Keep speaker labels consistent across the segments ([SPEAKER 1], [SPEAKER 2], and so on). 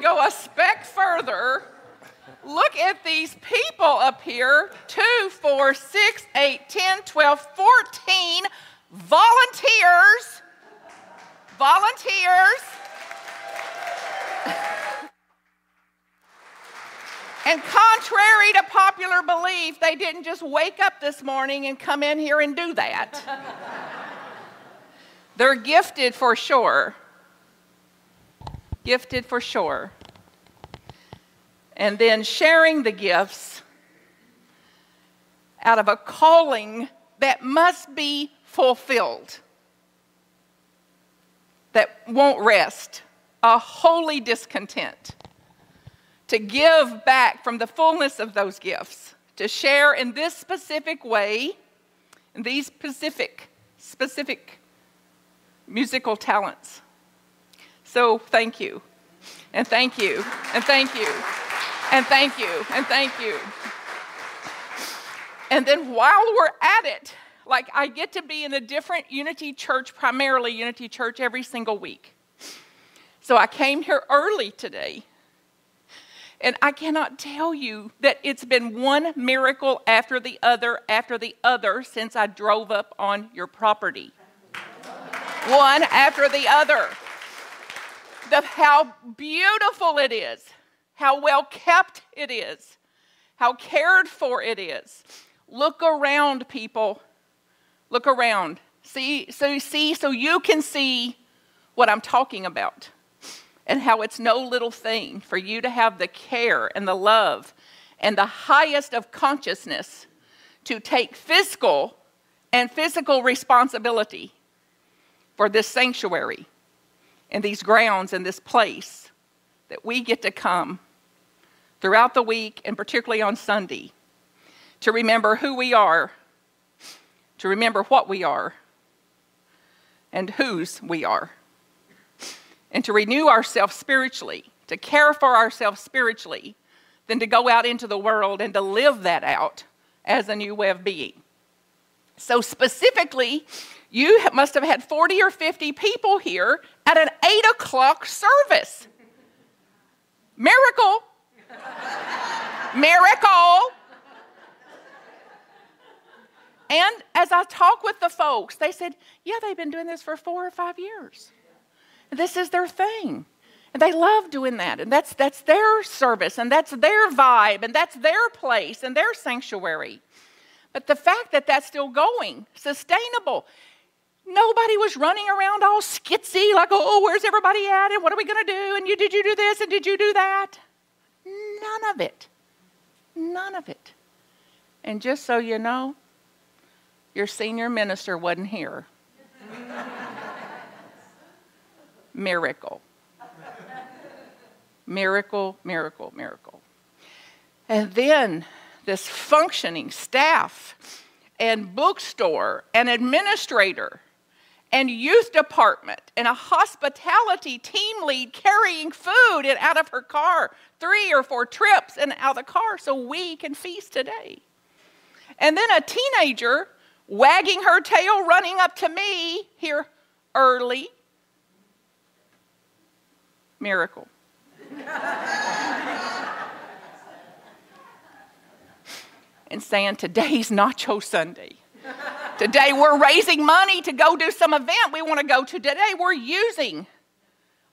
[SPEAKER 1] go a speck further, look at these people up here 2, 4, 6, 8, 10, 12, 14 volunteers. Volunteers. And contrary to popular belief, they didn't just wake up this morning and come in here and do that. They're gifted for sure. Gifted for sure. And then sharing the gifts out of a calling that must be fulfilled, that won't rest, a holy discontent to give back from the fullness of those gifts, to share in this specific way, in these specific, specific musical talents. So thank you, and thank you, and thank you, and thank you, and thank you. And then while we're at it, like I get to be in a different Unity church, primarily Unity church, every single week. So I came here early today and I cannot tell you that it's been one miracle after the other after the other since I drove up on your property. one after the other. The, how beautiful it is, how well kept it is, how cared for it is. Look around, people. Look around. See, so see, so you can see what I'm talking about and how it's no little thing for you to have the care and the love and the highest of consciousness to take fiscal and physical responsibility for this sanctuary and these grounds and this place that we get to come throughout the week and particularly on Sunday to remember who we are, to remember what we are, and whose we are and to renew ourselves spiritually, to care for ourselves spiritually, than to go out into the world and to live that out as a new way of being. So, specifically, you must have had 40 or 50 people here at an 8 o'clock service. Miracle. Miracle. And as I talk with the folks, they said, Yeah, they've been doing this for four or five years. This is their thing. And they love doing that. And that's, that's their service, and that's their vibe, and that's their place, and their sanctuary. But the fact that that's still going, sustainable, nobody was running around all skitsy, like, oh, where's everybody at? And what are we going to do? And you, did you do this? And did you do that? None of it. None of it. And just so you know, your senior minister wasn't here miracle. miracle, miracle, miracle. And then this functioning staff and bookstore and administrator and youth department and a hospitality team lead carrying food in, out of her car three or four trips and out of the car so we can feast today. And then a teenager wagging her tail running up to me here early miracle. and saying, Today's Nacho Sunday. Today we're raising money to go do some event we want to go to. Today we're using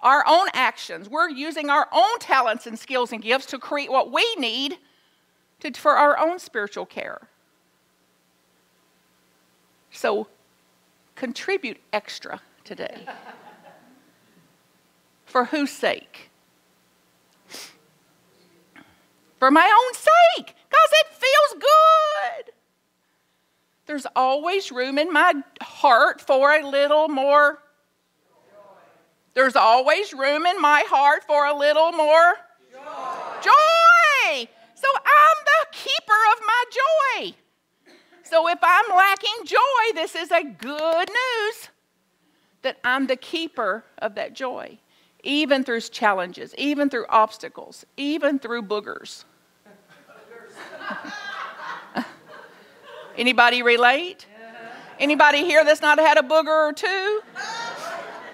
[SPEAKER 1] our own actions, we're using our own talents and skills and gifts to create what we need to, for our own spiritual care. So contribute extra today. For whose sake? For my own sake, because it feels good. There's always room in my heart for a little more. There's always room in my heart for a little more joy. joy. So I'm the keeper of my joy. So if I'm lacking joy, this is a good news that I'm the keeper of that joy even through challenges, even through obstacles, even through boogers. Anybody relate? Anybody here that's not had a booger or two?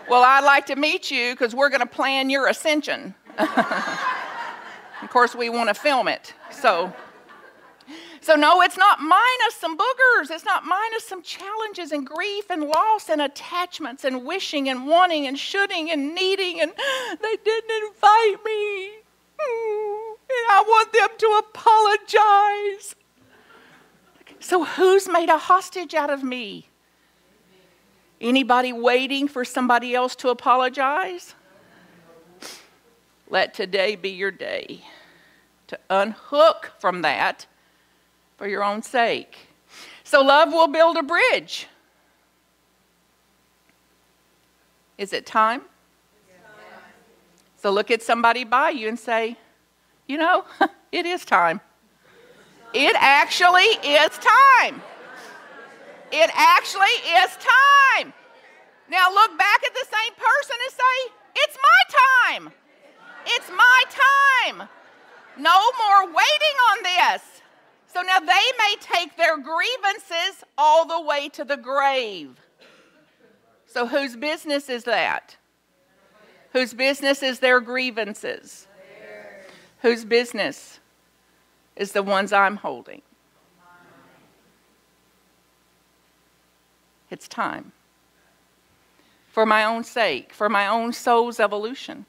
[SPEAKER 1] Well, I'd like to meet you because we're going to plan your ascension, of course, we want to film it. So, so no, it's not minus some boogers. It's not minus some challenges and grief and loss and attachments and wishing and wanting and shoulding and needing and they didn't invite me. Mm, and I want them to apologize. So who's made a hostage out of me? Anybody waiting for somebody else to apologize? Let today be your day to unhook from that for your own sake. So, love will build a bridge. Is it time? So, look at somebody by you and say, you know, it is time. It actually is time. It actually is time. Now look back at the same person and say, It's my time. It's my time. No more waiting on this. So now they may take their grievances all the way to the grave. So whose business is that? Whose business is their grievances? Whose business is the ones I'm holding? It's time. For my own sake, for my own soul's evolution,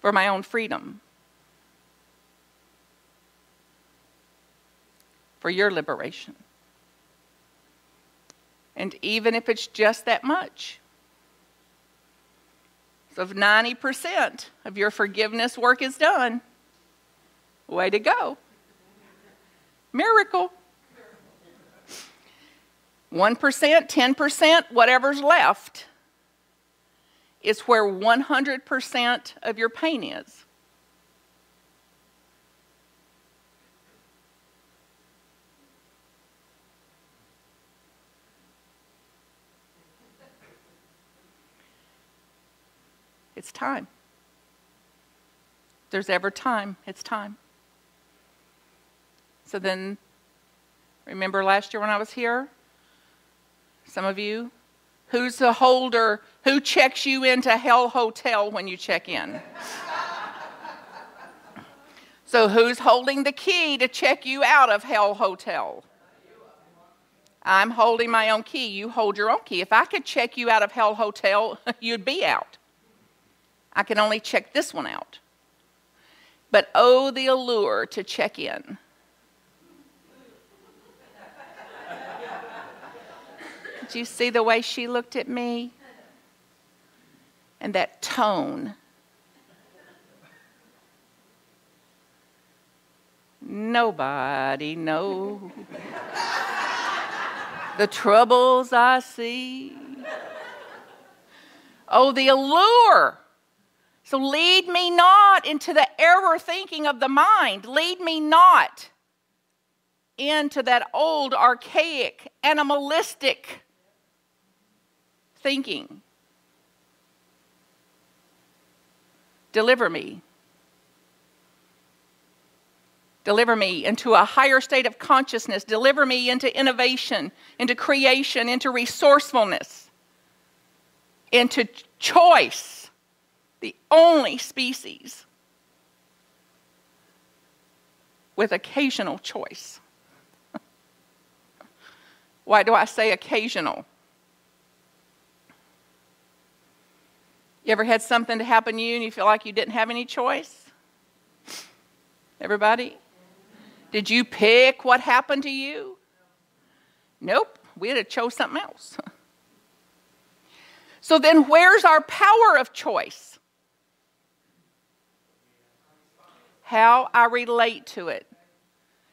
[SPEAKER 1] for my own freedom, for your liberation. And even if it's just that much. So if 90% of your forgiveness work is done, way to go. Miracle. 1%, 10%, whatever's left is where 100% of your pain is. It's time. If there's ever time, it's time. So then, remember last year when I was here? Some of you? Who's the holder? Who checks you into Hell Hotel when you check in? so, who's holding the key to check you out of Hell Hotel? I'm holding my own key. You hold your own key. If I could check you out of Hell Hotel, you'd be out. I can only check this one out. But oh, the allure to check in. Did you see the way she looked at me? And that tone. Nobody knows the troubles I see. Oh, the allure. So lead me not into the error thinking of the mind. Lead me not into that old, archaic, animalistic thinking. Deliver me. Deliver me into a higher state of consciousness. Deliver me into innovation, into creation, into resourcefulness, into choice, the only species with occasional choice. Why do I say occasional? You ever had something to happen to you and you feel like you didn't have any choice? Everybody? Did you pick what happened to you? Nope, we'd have chose something else. so then where's our power of choice? How I relate to it.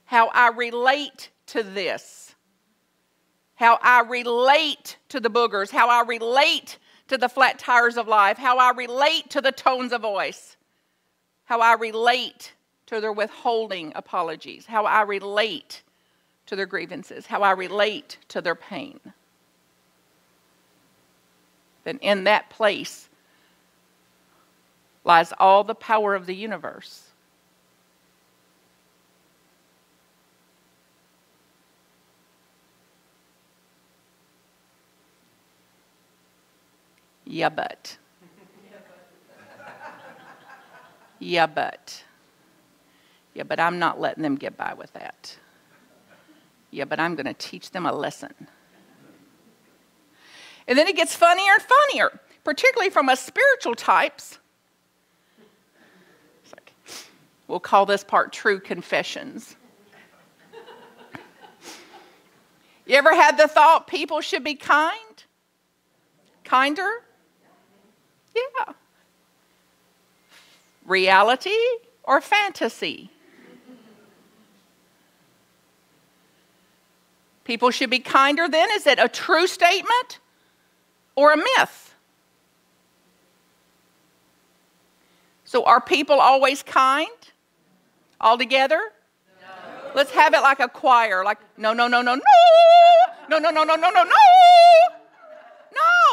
[SPEAKER 1] How I relate to this. How I relate to the boogers. How I relate to the flat tires of life, how I relate to the tones of voice, how I relate to their withholding apologies, how I relate to their grievances, how I relate to their pain. Then in that place lies all the power of the universe. Yeah, but. Yeah, but. Yeah, but I'm not letting them get by with that. Yeah, but I'm going to teach them a lesson. And then it gets funnier and funnier, particularly from us spiritual types. We'll call this part true confessions. You ever had the thought people should be kind? Kinder? Yeah. Reality or fantasy? People should be kinder then? Is it a true statement or a myth? So, are people always kind altogether? No. Let's have it like a choir like, no, no, no, no, no, no, no, no, no, no, no, no.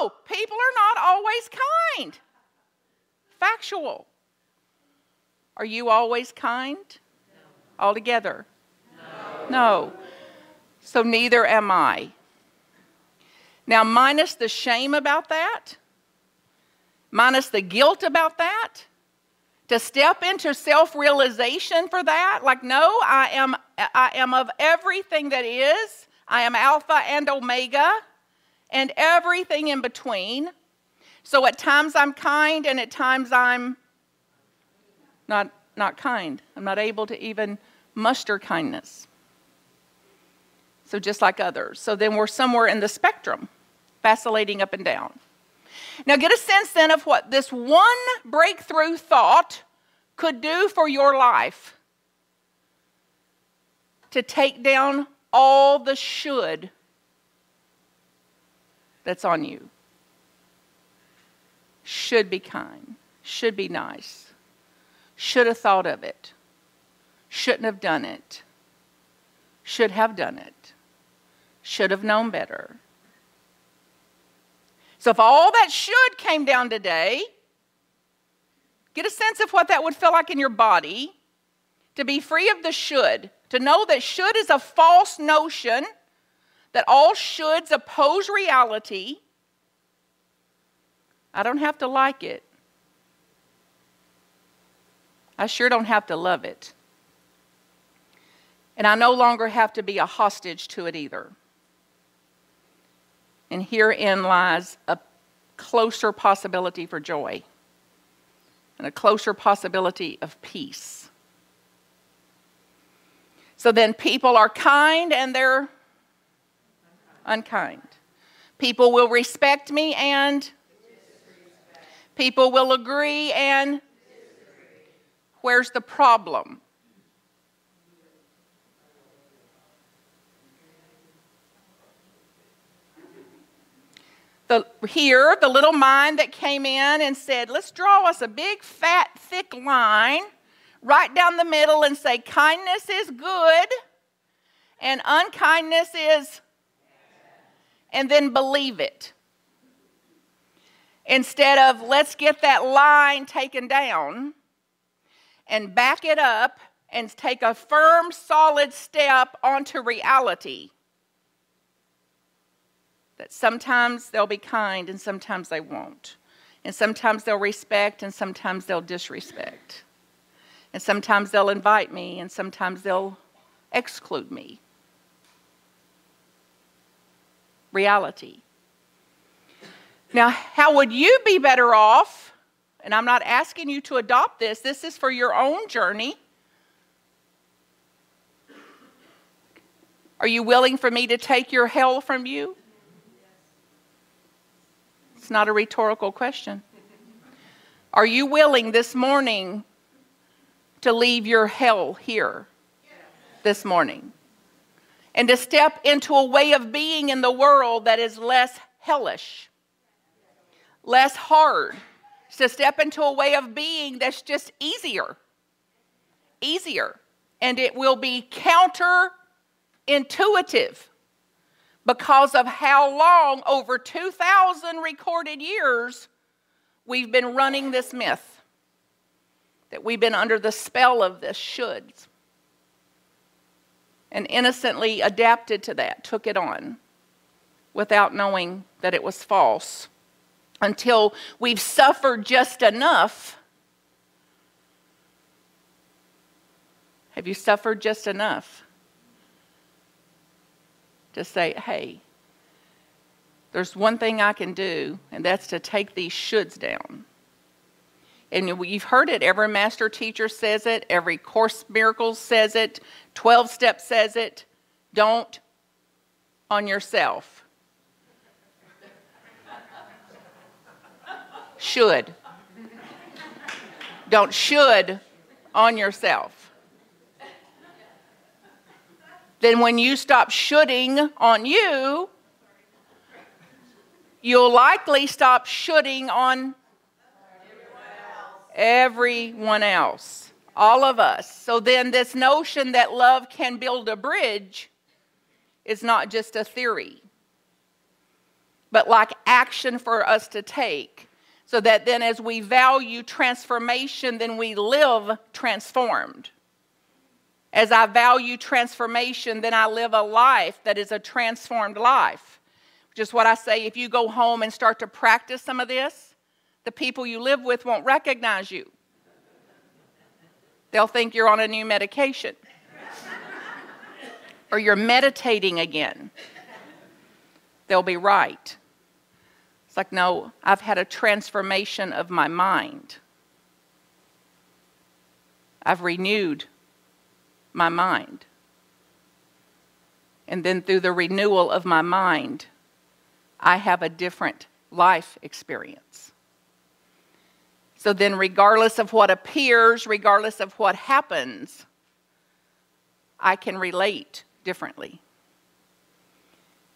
[SPEAKER 1] People are not always kind. Factual. Are you always kind? No. Altogether? No. no. So neither am I. Now, minus the shame about that, minus the guilt about that, to step into self-realization for that, like, no, I am, I am of everything that is. I am Alpha and Omega and everything in between. So at times I'm kind and at times I'm not, not kind. I'm not able to even muster kindness. So just like others. So then we're somewhere in the spectrum, vacillating up and down. Now get a sense then of what this one breakthrough thought could do for your life to take down all the should that's on you. Should be kind, should be nice, should have thought of it, shouldn't have done it, should have done it, should have known better. So, if all that should came down today, get a sense of what that would feel like in your body to be free of the should, to know that should is a false notion that all shoulds oppose reality. I don't have to like it. I sure don't have to love it. And I no longer have to be a hostage to it either. And herein lies a closer possibility for joy and a closer possibility of peace. So then people are kind and they're unkind. People will respect me and people will agree and where's the problem? The, here, the little mind that came in and said, Let's draw us a big, fat, thick line right down the middle and say, Kindness is good and unkindness is and then believe it. Instead of let's get that line taken down and back it up and take a firm, solid step onto reality. That sometimes they'll be kind and sometimes they won't. And sometimes they'll respect and sometimes they'll disrespect. And sometimes they'll invite me and sometimes they'll exclude me. Reality. Now, how would you be better off? And I'm not asking you to adopt this, this is for your own journey. Are you willing for me to take your hell from you? It's not a rhetorical question. Are you willing this morning to leave your hell here this morning? And to step into a way of being in the world that is less hellish, less hard, to step into a way of being that's just easier, easier, and it will be counterintuitive because of how long, over 2,000 recorded years, we've been running this myth that we've been under the spell of this shoulds and innocently adapted to that, took it on without knowing that it was false until we've suffered just enough Have you suffered just enough to say, hey, there's one thing I can do, and that's to take these shoulds down? And you've heard it. Every master teacher says it. Every Course Miracles says it. 12 Step says it. Don't on yourself. should. Don't should on yourself. Then, when you stop shoulding on you, you'll likely stop shoulding on everyone else, all of us. So, then this notion that love can build a bridge is not just a theory, but like action for us to take so that then as we value transformation, then we live transformed. As I value transformation, then I live a life that is a transformed life. Just what I say if you go home and start to practice some of this, the people you live with won't recognize you. They'll think you're on a new medication or you're meditating again. They'll be right. It's like, no, I've had a transformation of my mind. I've renewed my mind. And then through the renewal of my mind, I have a different life experience. So then, regardless of what appears, regardless of what happens, I can relate differently.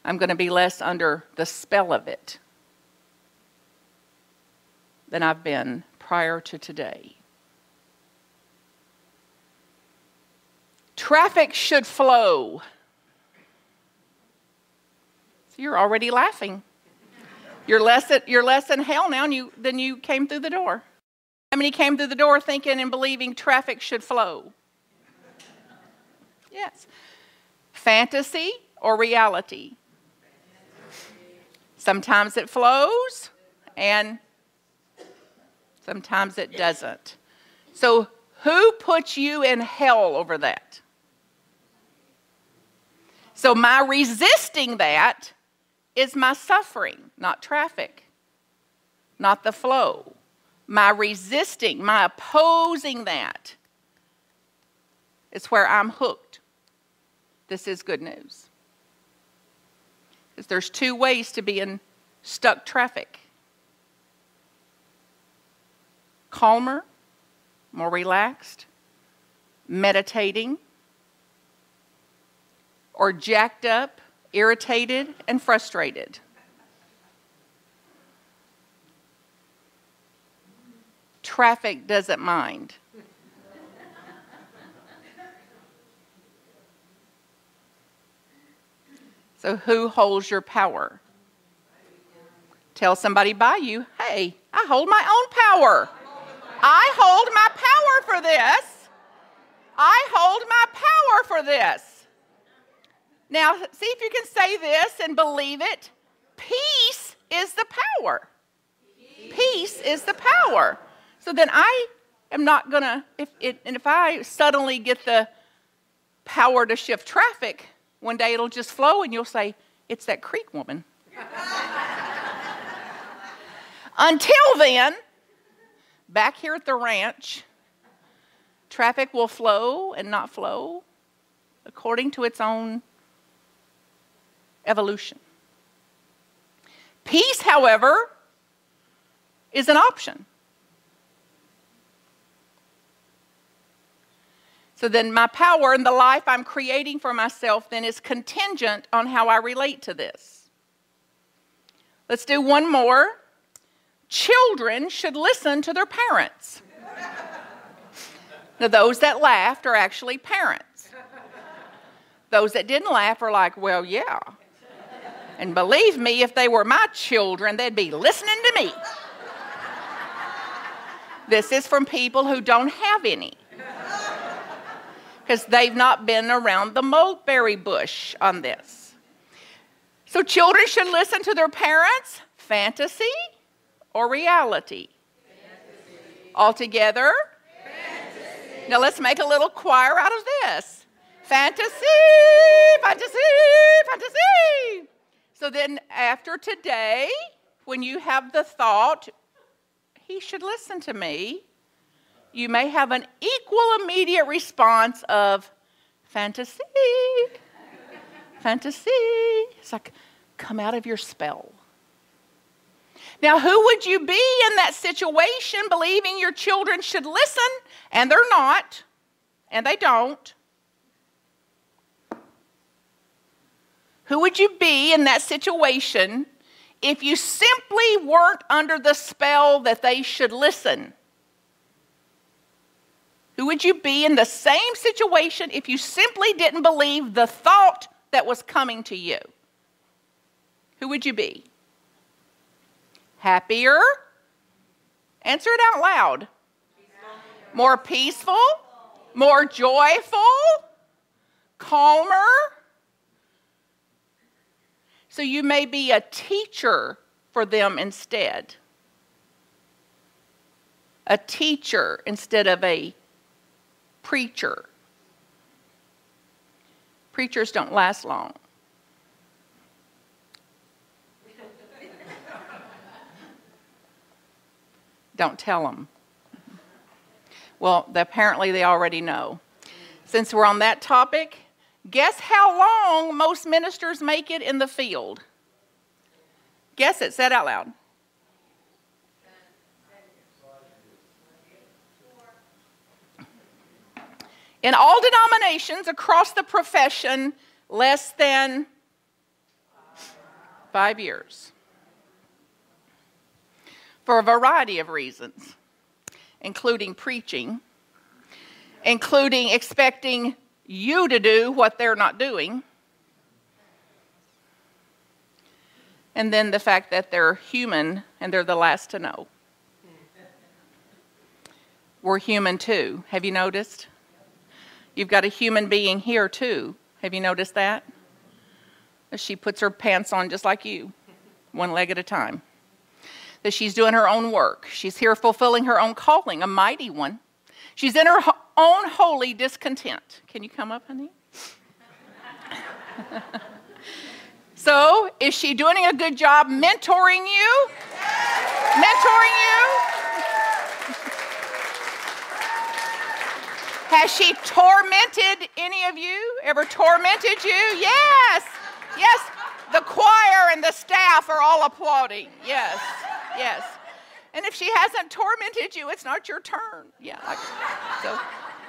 [SPEAKER 1] I'm going to be less under the spell of it than I've been prior to today. Traffic should flow. So you're already laughing. You're less, at, you're less in hell now than you, than you came through the door. How he came through the door thinking and believing traffic should flow? Yes. Fantasy or reality? Sometimes it flows, and Sometimes it doesn't. So, who puts you in hell over that? So, my resisting that is my suffering, not traffic, not the flow. My resisting, my opposing that is where I'm hooked. This is good news. Because there's two ways to be in stuck traffic calmer, more relaxed, meditating, or jacked up, irritated, and frustrated. Traffic doesn't mind. So, who holds your power? Tell somebody by you, hey, I hold my own power. I hold my power for this. I hold my power for this. Now, see if you can say this and believe it. Peace is the power. Peace is the power. So then I am not going to, if it, and if I suddenly get the power to shift traffic, one day it'll just flow and you'll say, it's that Creek woman. Until then, Back here at the ranch, traffic will flow and not flow according to its own evolution. Peace, however, is an option. So then, my power and the life I'm creating for myself then is contingent on how I relate to this. Let's do one more children should listen to their parents. now, those that laughed are actually parents. Those that didn't laugh are like, well, yeah. And believe me, if they were my children, they'd be listening to me. This is from people who don't have any. Because they've not been around the mulberry bush on this. So, children should listen to their parents. Fantasy? or reality? Fantasy. Altogether? Fantasy. Now let's make a little choir out of this. Fantasy, fantasy, fantasy. So then after today, when you have the thought, he should listen to me, you may have an equal immediate response of fantasy, fantasy. It's like, come out of your spell. Now, who would you be in that situation believing your children should listen and they're not, and they don't? Who would you be in that situation if you simply weren't under the spell that they should listen? Who would you be in the same situation if you simply didn't believe the thought that was coming to you? Who would you be? Happier? Answer it out loud. More peaceful? More joyful? Calmer? So you may be a teacher for them instead. A teacher instead of a preacher. Preachers don't last long. don't tell them. Well, apparently they already know. Since we're on that topic, guess how long most ministers make it in the field? Guess it, say it out loud. In all denominations across the profession, less than five years. For a variety of reasons, including preaching, including expecting you to do what they're not doing, and then the fact that they're human and they're the last to know. We're human too. Have you noticed? You've got a human being here too. Have you noticed that? She puts her pants on just like you, one leg at a time. That she's doing her own work. She's here fulfilling her own calling, a mighty one. She's in her own holy discontent. Can you come up, honey? so, is she doing a good job mentoring you? Mentoring you? Has she tormented any of you? Ever tormented you? Yes. Yes. The choir and the staff are all applauding. Yes. Yes. And if she hasn't tormented you, it's not your turn. Yeah. Like, so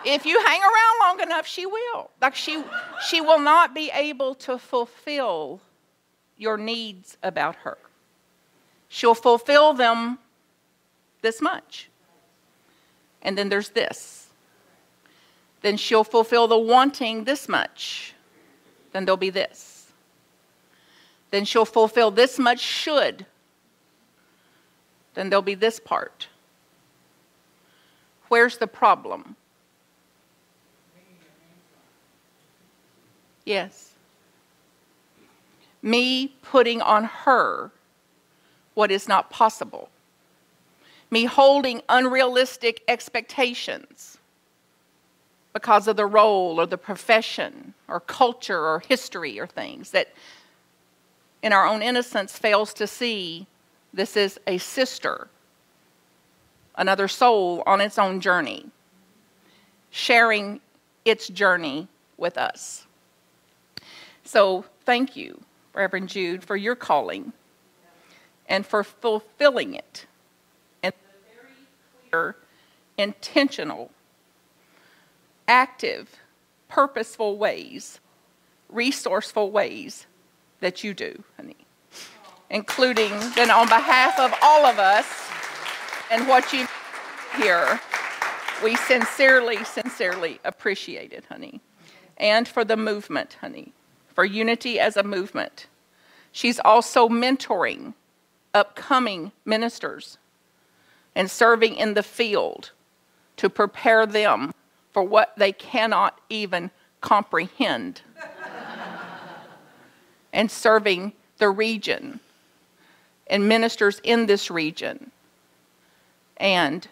[SPEAKER 1] if you hang around long enough, she will. Like she she will not be able to fulfill your needs about her. She'll fulfill them this much. And then there's this then she'll fulfill the wanting this much. Then there'll be this. Then she'll fulfill this much should. Then there'll be this part. Where's the problem? Yes. Me putting on her what is not possible. Me holding unrealistic expectations because of the role or the profession or culture or history or things that in our own innocence fails to see this is a sister, another soul on its own journey, sharing its journey with us. So, thank you, Reverend Jude, for your calling and for fulfilling it in very clear, intentional active, purposeful ways, resourceful ways that you do, honey. Including then on behalf of all of us and what you hear, we sincerely, sincerely appreciate it, honey. And for the movement, honey, for unity as a movement. She's also mentoring upcoming ministers and serving in the field to prepare them for what they cannot even comprehend. and serving the region and ministers in this region and